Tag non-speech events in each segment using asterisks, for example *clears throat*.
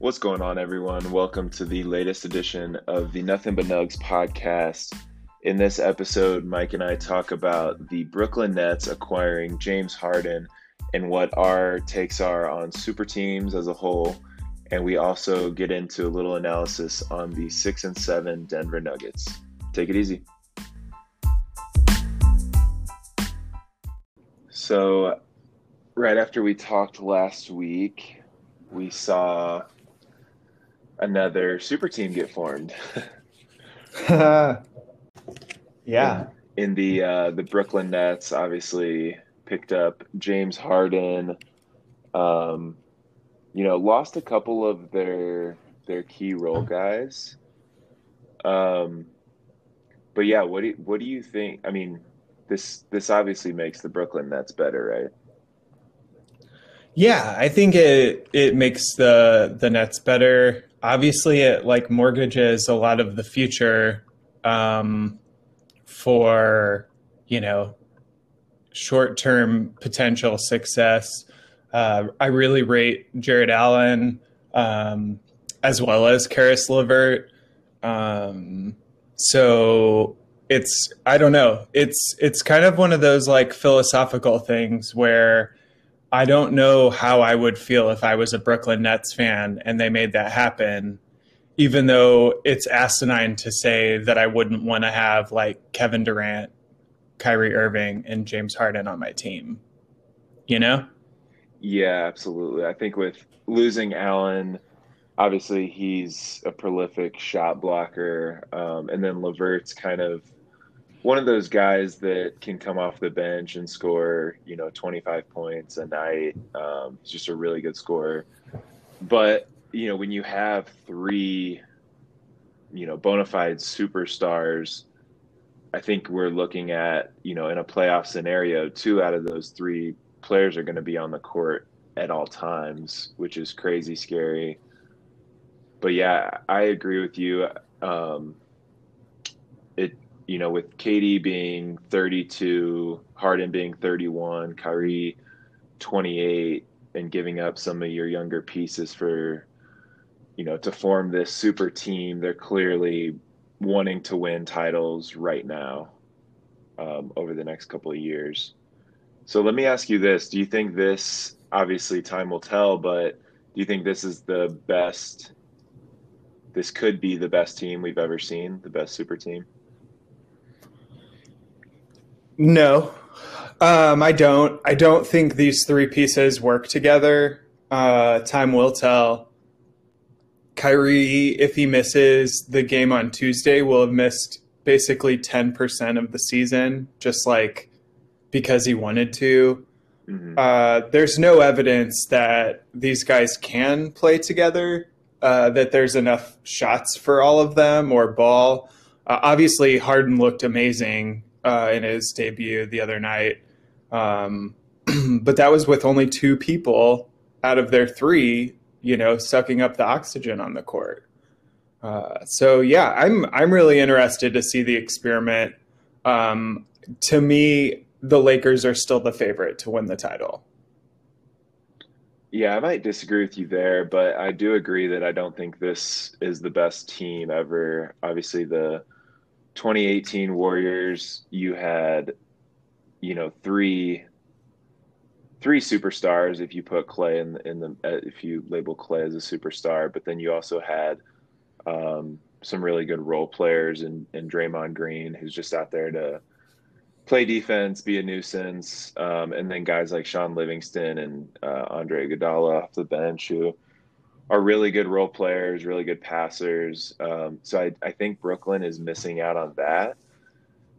What's going on, everyone? Welcome to the latest edition of the Nothing But Nuggs podcast. In this episode, Mike and I talk about the Brooklyn Nets acquiring James Harden and what our takes are on super teams as a whole. And we also get into a little analysis on the six and seven Denver Nuggets. Take it easy. So, right after we talked last week, we saw another super team get formed. *laughs* yeah. In, in the uh, the Brooklyn Nets, obviously picked up James Harden. Um, you know, lost a couple of their their key role guys. Um, but yeah, what do you, what do you think? I mean, this this obviously makes the Brooklyn Nets better, right? Yeah, I think it it makes the the Nets better. Obviously, it like mortgages a lot of the future um, for you know short term potential success. Uh, I really rate Jarrett Allen um, as well as Caris LeVert. Um, so it's I don't know. It's it's kind of one of those like philosophical things where I don't know how I would feel if I was a Brooklyn Nets fan and they made that happen, even though it's asinine to say that I wouldn't want to have like Kevin Durant, Kyrie Irving, and James Harden on my team. You know? Yeah, absolutely. I think with losing Allen, obviously he's a prolific shot blocker. Um, and then LeVert's kind of one of those guys that can come off the bench and score, you know, 25 points a night. Um, he's just a really good scorer. But, you know, when you have three, you know, bona fide superstars, I think we're looking at, you know, in a playoff scenario, two out of those three players are going to be on the court at all times, which is crazy scary. But yeah, I agree with you. Um, it you know, with KD being 32, Harden being 31, Kyrie 28, and giving up some of your younger pieces for, you know, to form this super team, they're clearly wanting to win titles right now um, over the next couple of years. So let me ask you this: Do you think this? Obviously, time will tell, but do you think this is the best? This could be the best team we've ever seen, the best super team. No, um, I don't. I don't think these three pieces work together. Uh, time will tell. Kyrie, if he misses the game on Tuesday, will have missed basically 10% of the season, just like because he wanted to. Mm-hmm. Uh, there's no evidence that these guys can play together, uh, that there's enough shots for all of them or ball. Uh, obviously, Harden looked amazing uh, in his debut the other night. Um, *clears throat* but that was with only two people out of their three, you know, sucking up the oxygen on the court. Uh, so yeah, I'm I'm really interested to see the experiment. Um, to me, the Lakers are still the favorite to win the title. Yeah, I might disagree with you there, but I do agree that I don't think this is the best team ever. Obviously, the 2018 Warriors, you had, you know, three three superstars if you put Clay in the, in the uh, if you label Clay as a superstar, but then you also had um, some really good role players and and Draymond Green, who's just out there to play defense, be a nuisance, um, and then guys like Shaun Livingston and uh, Andre Iguodala off the bench who are really good role players, really good passers. Um, so I, I think Brooklyn is missing out on that.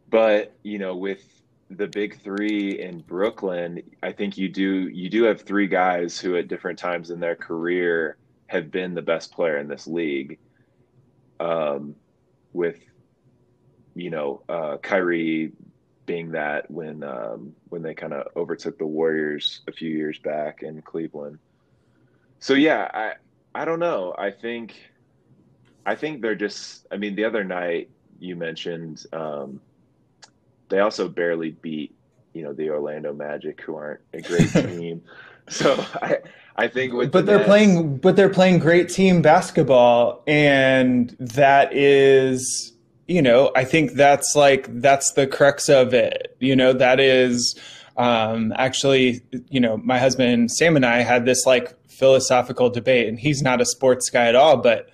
But you know, with the big three in Brooklyn, I think you do you do have three guys who at different times in their career have been the best player in this league. Um, with you know uh, Kyrie being that when um, when they kind of overtook the Warriors a few years back in Cleveland. So yeah, I I don't know. I think I think they're just I mean the other night you mentioned um, they also barely beat you know the Orlando Magic, who aren't a great *laughs* team. so I I think with but the they're Nets, playing but they're playing great team basketball, and that is you know I think that's like that's the crux of it. You know that is. Um, actually, you know, my husband Sam and I had this like philosophical debate, and he's not a sports guy at all. But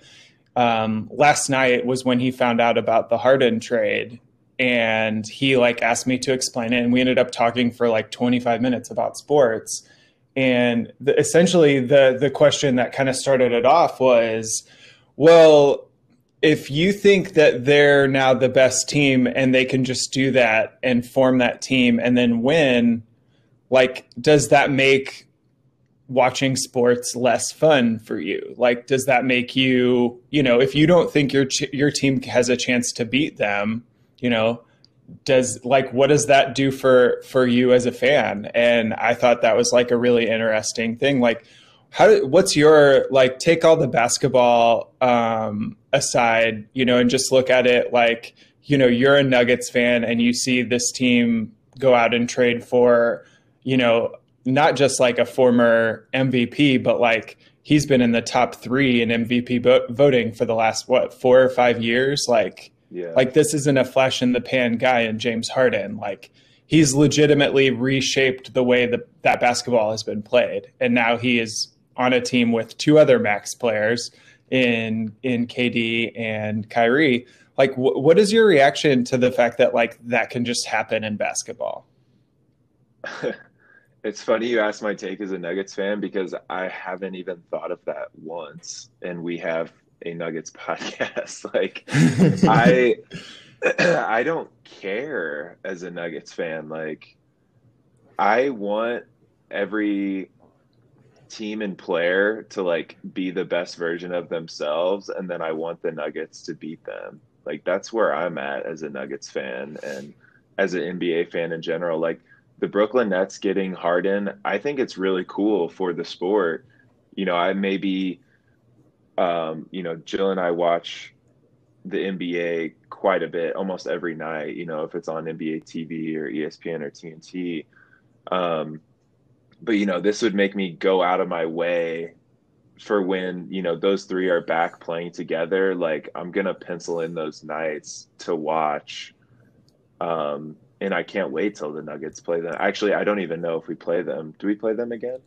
um, last night was when he found out about the Harden trade, and he like asked me to explain it, and we ended up talking for like 25 minutes about sports. And the, essentially, the the question that kind of started it off was, well, if you think that they're now the best team and they can just do that and form that team and then win, like, does that make watching sports less fun for you? Like, does that make you, you know, if you don't think your ch- your team has a chance to beat them, you know, does like what does that do for for you as a fan? And I thought that was like a really interesting thing. Like, how what's your like take all the basketball um, aside, you know, and just look at it like you know you're a Nuggets fan and you see this team go out and trade for you know not just like a former MVP, but like he's been in the top three in MVP vo- voting for the last what four or five years. Like, Yeah. like this isn't a flash in the pan guy in James Harden. Like he's legitimately reshaped the way that that basketball has been played, and now he is on a team with two other max players in in KD and Kyrie. Like, wh- what is your reaction to the fact that like that can just happen in basketball? *laughs* It's funny you asked my take as a Nuggets fan because I haven't even thought of that once, and we have a Nuggets *laughs* podcast. *laughs* like I, *clears throat* I don't care as a Nuggets fan. Like I want every team and player to like be the best version of themselves, and then I want the Nuggets to beat them. Like that's where I'm at as a Nuggets fan and as an NBA fan in general. Like the Brooklyn Nets getting Harden, I think it's really cool for the sport. You know, I maybe, um, you know, Jill and I watch the NBA quite a bit, almost every night. You know, if it's on NBA TV or ESPN or TNT. Um, but you know, this would make me go out of my way for when you know those three are back playing together. Like I'm gonna pencil in those nights to watch. Um, and I can't wait till the Nuggets play them. Actually, I don't even know if we play them. Do we play them again?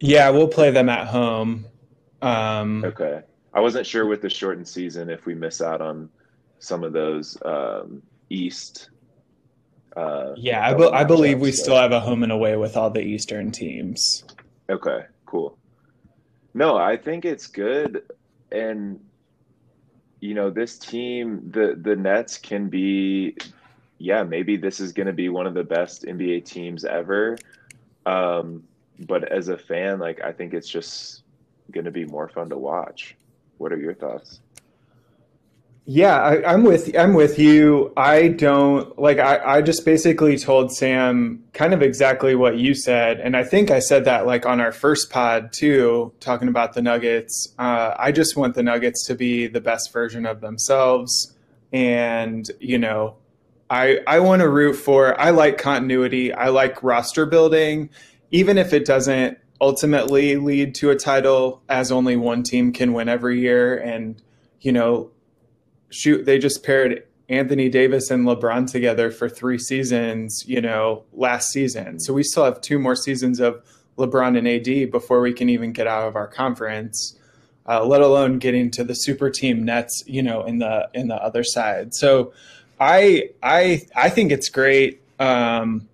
Yeah, we'll play them at home. Um, Okay. I wasn't sure with the shortened season if we miss out on some of those um, East. Uh, yeah, I, be- I believe we but- still have a home and away with all the Eastern teams. Okay, cool. No, I think it's good, and you know this team, the the Nets can be, yeah, maybe this is going to be one of the best NBA teams ever. Um, but as a fan, like I think it's just going to be more fun to watch. What are your thoughts? Yeah, I, I'm with I'm with you. I don't like. I, I just basically told Sam kind of exactly what you said, and I think I said that like on our first pod too, talking about the Nuggets. Uh, I just want the Nuggets to be the best version of themselves, and you know, I I want to root for. I like continuity. I like roster building, even if it doesn't ultimately lead to a title, as only one team can win every year, and you know shoot, they just paired Anthony Davis and LeBron together for three seasons, you know, last season. So we still have two more seasons of LeBron and AD before we can even get out of our conference, uh, let alone getting to the super team Nets, you know, in the in the other side. So I I I think it's great. Um,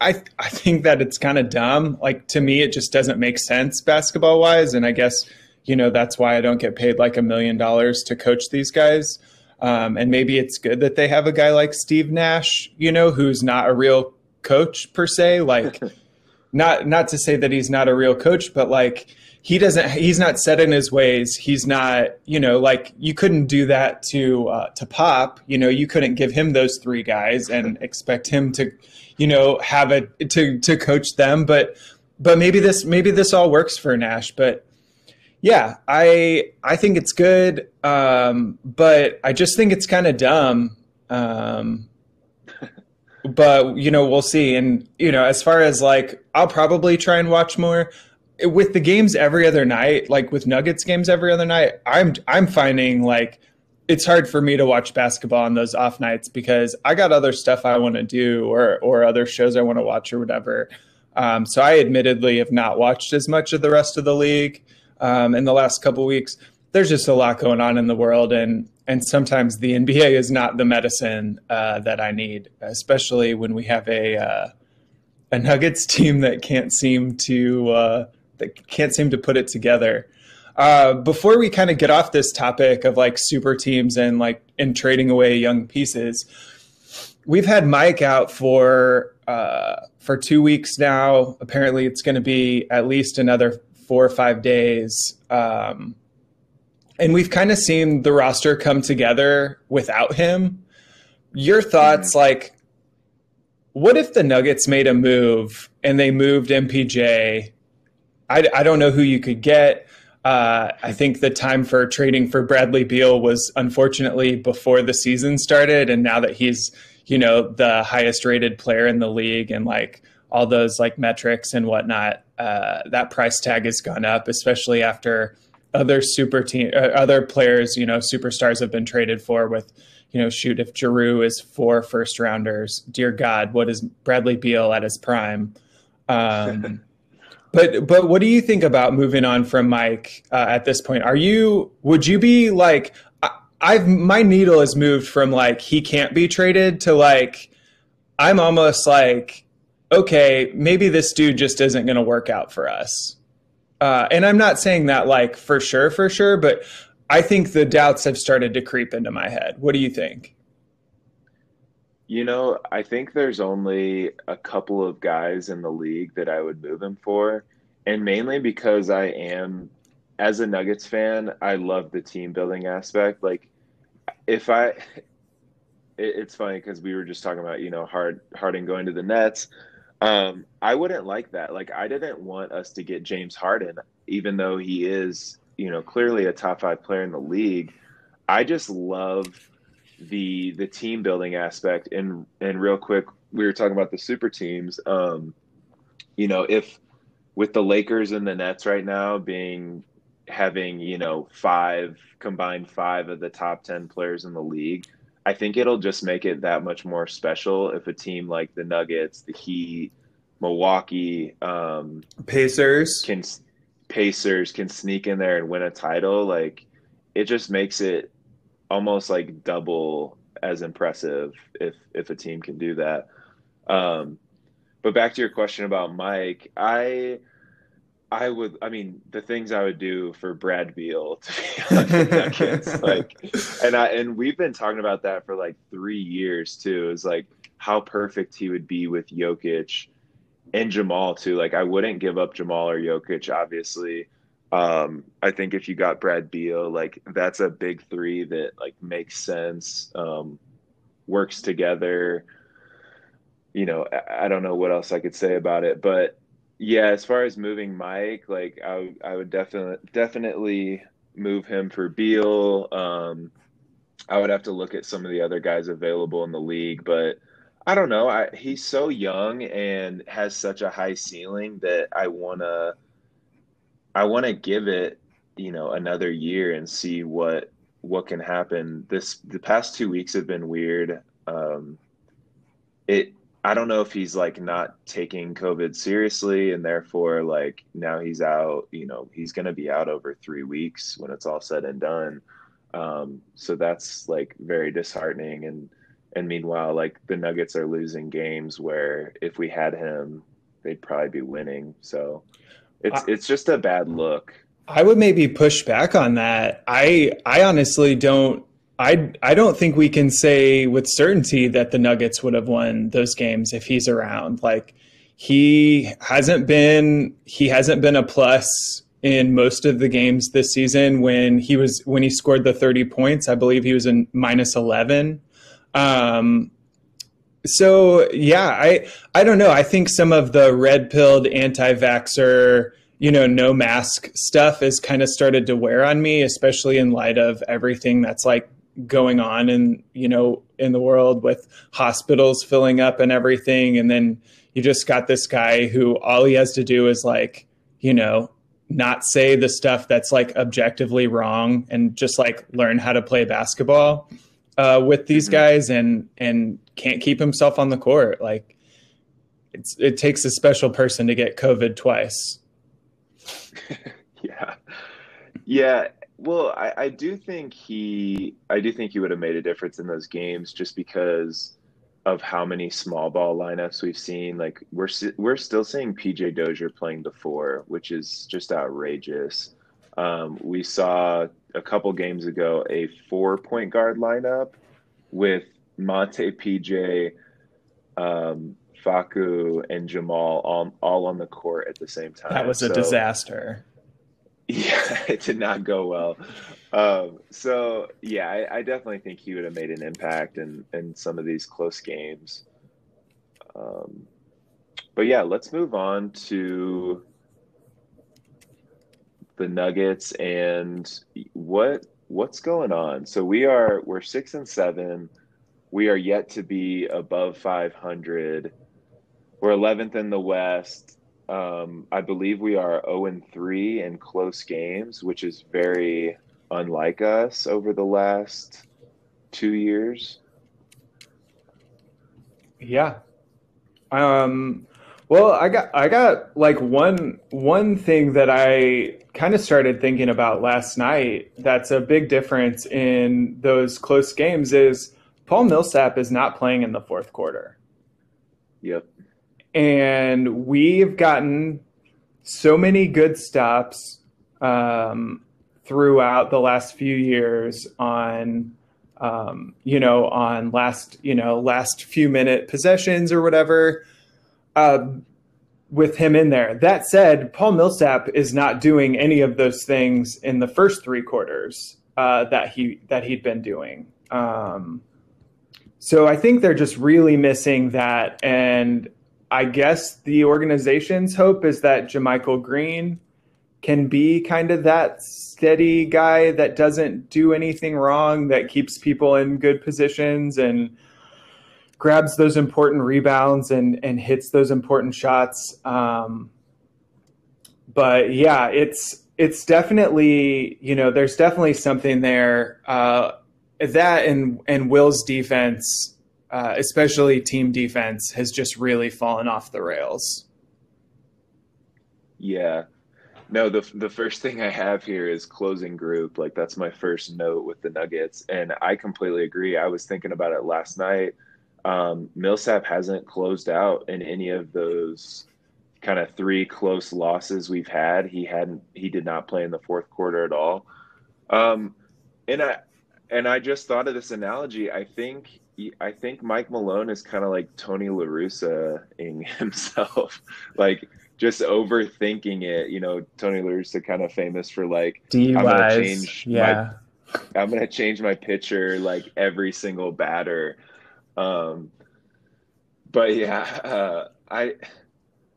I I think that it's kind of dumb. Like to me, it just doesn't make sense basketball wise, and I guess you know that's why I don't get paid like a million dollars to coach these guys. Um, and maybe it's good that they have a guy like Steve Nash, you know, who's not a real coach per se. Like, *laughs* not not to say that he's not a real coach, but like he doesn't, he's not set in his ways. He's not, you know, like you couldn't do that to uh, to Pop. You know, you couldn't give him those three guys and expect him to, you know, have a to to coach them. But but maybe this maybe this all works for Nash, but yeah, I I think it's good, um, but I just think it's kind of dumb. Um, but you know we'll see. And you know, as far as like, I'll probably try and watch more with the games every other night. Like with Nuggets games every other night, I'm I'm finding like it's hard for me to watch basketball on those off nights because I got other stuff I want to do or or other shows I want to watch or whatever. Um, so I admittedly have not watched as much of the rest of the league um, in the last couple weeks. There's just a lot going on in the world, and and sometimes the *laughs* NBA is not the medicine uh, that I need, especially when we have a uh, a Nuggets *laughs* team that can't seem to uh, that can't seem to put it together. Uh, before we kind of get off this topic of like super teams and like and trading away young pieces, we've had Mike out for uh, for two weeks now. Apparently, it's going to be at least another four or five days. Um, and we've kind of seen the roster come together without him. Your thoughts, mm-hmm. like, what if the Nuggets made a move and they moved MPJ? I, I don't know who you could get. Uh, I think the time for trading for Bradley Beal was unfortunately before the season started, and now that he's you know the highest rated player in the league and like all those like metrics and whatnot, uh, that price tag has gone up, especially after other super team, uh, other players, you know, superstars have been traded for with, you know, shoot if Jrue is four first rounders, dear God, what is Bradley Beal at his prime? Um, but but what do you think about moving on from Mike uh, at this point? Are you would you be like I've my needle has moved from like he can't be traded to like I'm almost like okay maybe this dude just isn't going to work out for us. Uh, and I'm not saying that like for sure for sure, but I think the doubts have started to creep into my head. What do you think? You know, I think there's only a couple of guys in the league that I would move him for, and mainly because I am, as a Nuggets fan, I love the team building aspect. Like, if I, *laughs* it, it's funny because we were just talking about you know Hard Harden going to the Nets. Um, I wouldn't like that. Like, I didn't want us to get James Harden, even though he is you know clearly a top five player in the league. I just love the the team building aspect. And and real quick we were talking about the super teams. Um you know if with the Lakers and the Nets right now being having you know five combined five of the top 10 players in the league i think it'll just make it that much more special if a team like the nuggets the heat milwaukee um pacers? can pacers can sneak in there and win a title. Like it just makes it almost like double as impressive if if a team can do that. Um, but back to your question about Mike, I I would I mean the things I would do for Brad Beal to be on the Nuggets, like and I and we've been talking about that for like three years too. Is like how perfect he would be with Jokic and Jamal too. Like I wouldn't give up Jamal or Jokic, obviously. Um, I think if you got Brad Beal, like that's a big three that like makes sense, um, works together. You know, I, don't know what else I could say about it, but yeah, as far as moving Mike, like I, I would definitely definitely move him for Beal. Um, I would have to look at some of the other guys available in the league, but I don't know. I, he's so young and has such a high ceiling that I want to I want to give it, you know, another year and see what what can happen. This the past two weeks have been weird. Um, it I don't know if he's like not taking COVID seriously and therefore like now he's out. You know, he's going to be out over three weeks when it's all said and done. Um, so that's like very disheartening and and meanwhile like the Nuggets are losing games where if we had him they'd probably be winning. So it's I, it's just a bad look. I would maybe push back on that. I I honestly don't I I don't think we can say with certainty that the Nuggets would have won those games if he's around. Like he hasn't been he hasn't been a plus in most of the games this season when he was when he scored the 30 points. I believe he was in minus 11. Um so yeah, I I don't know. I think some of the red pilled anti vaxxer, you know, no mask stuff has kind of started to wear on me, especially in light of everything that's like going on in you know in the world with hospitals filling up and everything and then you just got this guy who all he has to do is like you know not say the stuff that's like objectively wrong and just like learn how to play basketball uh, with these mm-hmm. guys and and can't keep himself on the court like it's it takes a special person to get covid twice *laughs* yeah yeah well, I, I do think he, I do think he would have made a difference in those games just because of how many small ball lineups we've seen. Like we're we're still seeing PJ Dozier playing the four, which is just outrageous. Um, we saw a couple games ago a four point guard lineup with Monte, PJ, um, Facu, and Jamal all all on the court at the same time. That was a so, disaster. *laughs* Yeah, it did not go well. Um, so yeah, I, I, definitely think he would have made an impact in in some of these close games. Um, but yeah, let's move on to the Nuggets and what what's going on. So we are we're six and seven. We are yet to be above five hundred. We're eleventh in the West. Um, I believe we are 0 and 3 in close games, which is very unlike us over the last two years. Yeah. Um, well, I got I got like one one thing that I kind of started thinking about last night. That's a big difference in those close games. Is Paul Millsap is not playing in the fourth quarter. Yep. And we've gotten so many good stops um, throughout the last few years on um, you know on last you know last few minute possessions or whatever uh, with him in there. That said paul millsap is not doing any of those things in the first three quarters uh, that he that he'd been doing. Um, so i think they're just really missing that and I guess the organization's hope is that JaMychal Green can be kind of that steady guy that doesn't do anything wrong, that keeps people in good positions and grabs those important rebounds and and hits those important shots. Um, but yeah, it's it's definitely you know there's definitely something there. Uh, that and and Will's defense uh, especially team defense, has just really fallen off the rails. Yeah. No, the the first thing I have here is closing group. Like that's my first note with the Nuggets, and I completely agree. I was thinking about it last night. Um, Millsap hasn't closed out in any of those kind of three close losses we've had. He hadn't. He did not play in the fourth quarter at all. Um, and I and I just thought of this analogy. I think I think Mike Malone is kind of like Tony La Russa-ing *laughs* himself, like just overthinking it. You know, Tony La Russa kind of famous for like DUIs. I'm gonna change yeah. my I'm gonna change my pitcher like every single batter. Um, but yeah, uh, I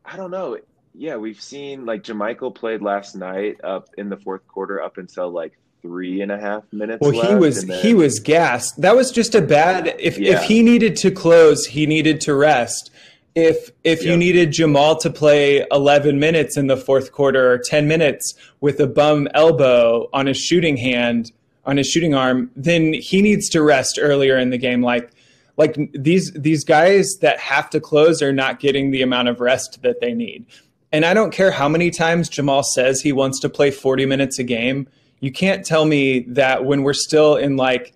I don't know. Yeah, we've seen like JaMychal played last night up in the fourth quarter up until like three and a half minutes. Well, he was then... he was gassed. That was just a bad. If yeah. if he needed to close, he needed to rest. If if you needed Jamal to play 11 minutes in the fourth quarter or 10 minutes with a bum elbow on his shooting hand on his shooting arm, then he needs to rest earlier in the game. Like like these these guys that have to close are not getting the amount of rest that they need. And I don't care how many times Jamal says he wants to play 40 minutes a game you can't tell me that when we're still in like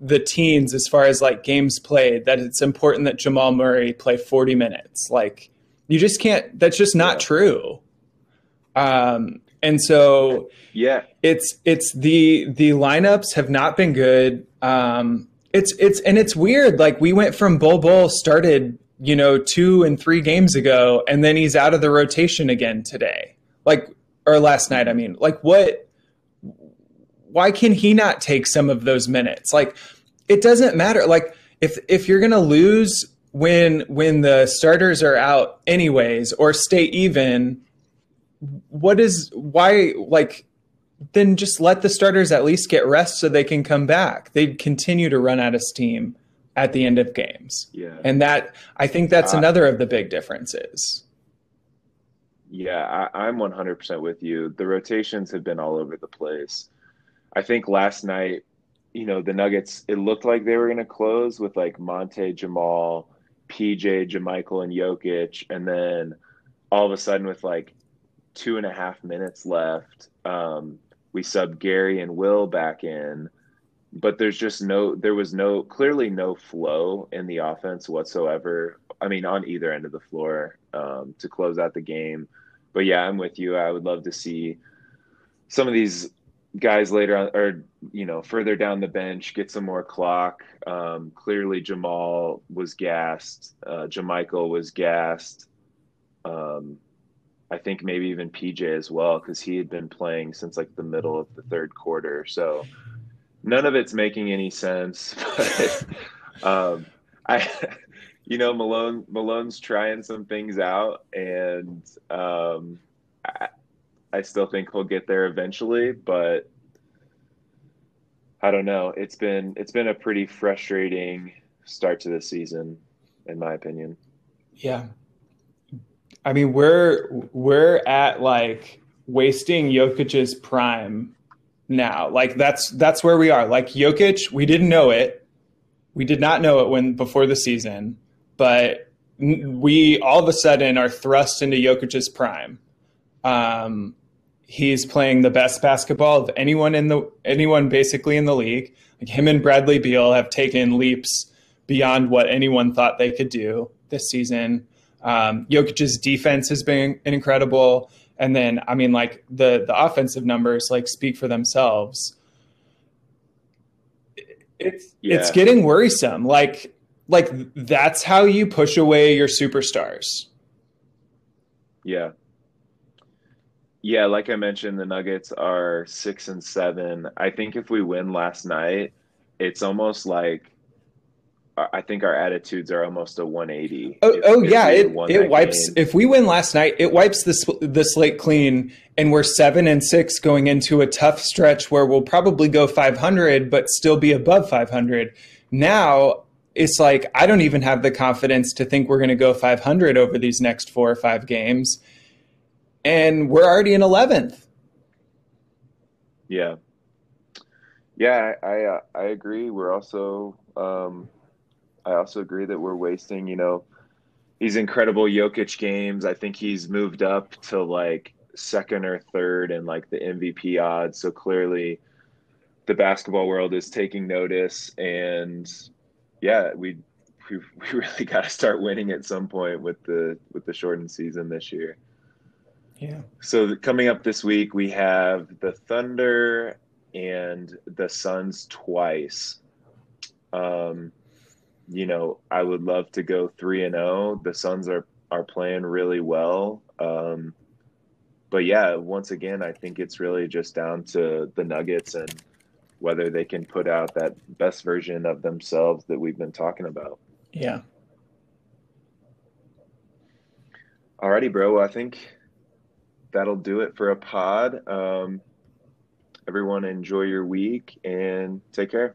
the teens as far as like games played that it's important that Jamal Murray play 40 minutes. Like you just can't that's just not yeah. true. Um and so yeah. It's it's the the lineups have not been good. Um it's it's and it's weird like we went from Bol Bol started, you know, 2 and 3 games ago and then he's out of the rotation again today. Like or last night, I mean. Like what why can he not take some of those minutes? Like it doesn't matter. Like if if you're gonna lose when when the starters are out anyways or stay even, what is why like then just let the starters at least get rest so they can come back. They'd continue to run out of steam at the end of games. Yeah. And that I think that's uh, another of the big differences. Yeah, I, I'm 100% with you. The rotations have been all over the place. I think last night, you know, the Nuggets, it looked like they were going to close with like Monte, Jamal, PJ, JaMychal, and Jokic. And then all of a sudden, with like two and a half minutes left, um, we sub Gary and Will back in. But there's just no, there was no, clearly no flow in the offense whatsoever. I mean, on either end of the floor um, to close out the game. But yeah, I'm with you. I would love to see some of these guys later on, or you know, further down the bench get some more clock. Um, clearly, Jamal was gassed. Uh, JaMychal was gassed. Um, I think maybe even PJ as well because he had been playing since like the middle of the third quarter. So none of it's making any sense. *laughs* But um, I, *laughs* you know, Malone Malone's trying some things out, and um, I, I still think he'll get there eventually. But I don't know. It's been it's been a pretty frustrating start to the season, in my opinion. Yeah, I mean, we're we're at like wasting Jokic's prime now. Like that's that's where we are. Like Jokic, we didn't know it. We did not know it when before the season, but we all of a sudden are thrust into Jokic's prime. Um, he's playing the best basketball of anyone in the anyone basically in the league. Like him and Bradley Beal have taken leaps beyond what anyone thought they could do this season. Um, Jokic's defense has been incredible, and then I mean, like the the offensive numbers like speak for themselves. It's yeah. it's getting worrisome. Like like that's how you push away your superstars. Yeah. Yeah, like I mentioned, the Nuggets are six and seven. I think if we win last night, it's almost like uh, I think our attitudes are almost a 180. Oh, if, oh if yeah, it, it wipes. Game. If we win last night, it wipes the the slate clean, and we're seven and six going into a tough stretch where we'll probably go 500, but still be above 500. Now it's like I don't even have the confidence to think we're going to go 500 over these next four or five games, and we're already in 11th. Yeah, yeah, I uh, I agree. We're also. Um, I also agree that we're wasting, you know, these incredible Jokic games. I think he's moved up to like second or third in like the MVP odds. So clearly the basketball world is taking notice and yeah, we we, *laughs* we really got to start winning at some point with the with the shortened season this year. Yeah. So coming up this week we have the Thunder and the Suns twice. Um you know, I would love to go three and zero. Oh. The Suns are are playing really well. Um, but yeah, once again, I think it's really just down to the Nuggets and whether they can put out that best version of themselves that we've been talking about. Yeah. Alrighty, bro. I think that'll do it for a pod. Um, everyone, enjoy your week and take care.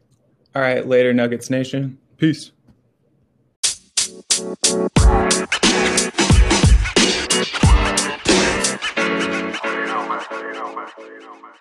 All right, later, Nuggets Nation. Peace. You know, man. You know, man.